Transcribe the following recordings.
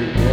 to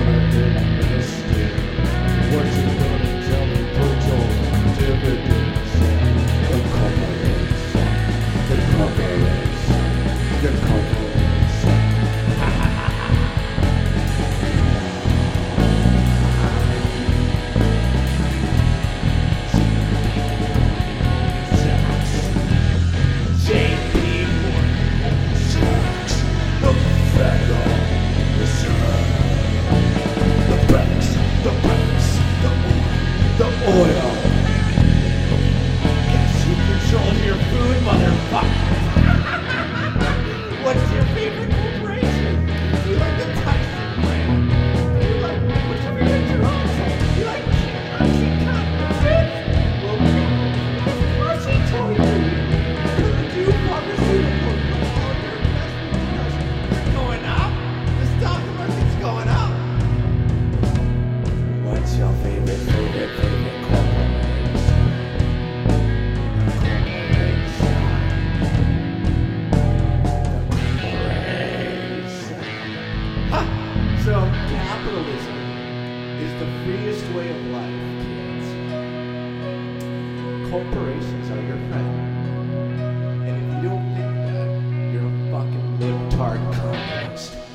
freest way of life, kids. Corporations are your friend. And if you don't think that, you're a fucking libtard communist.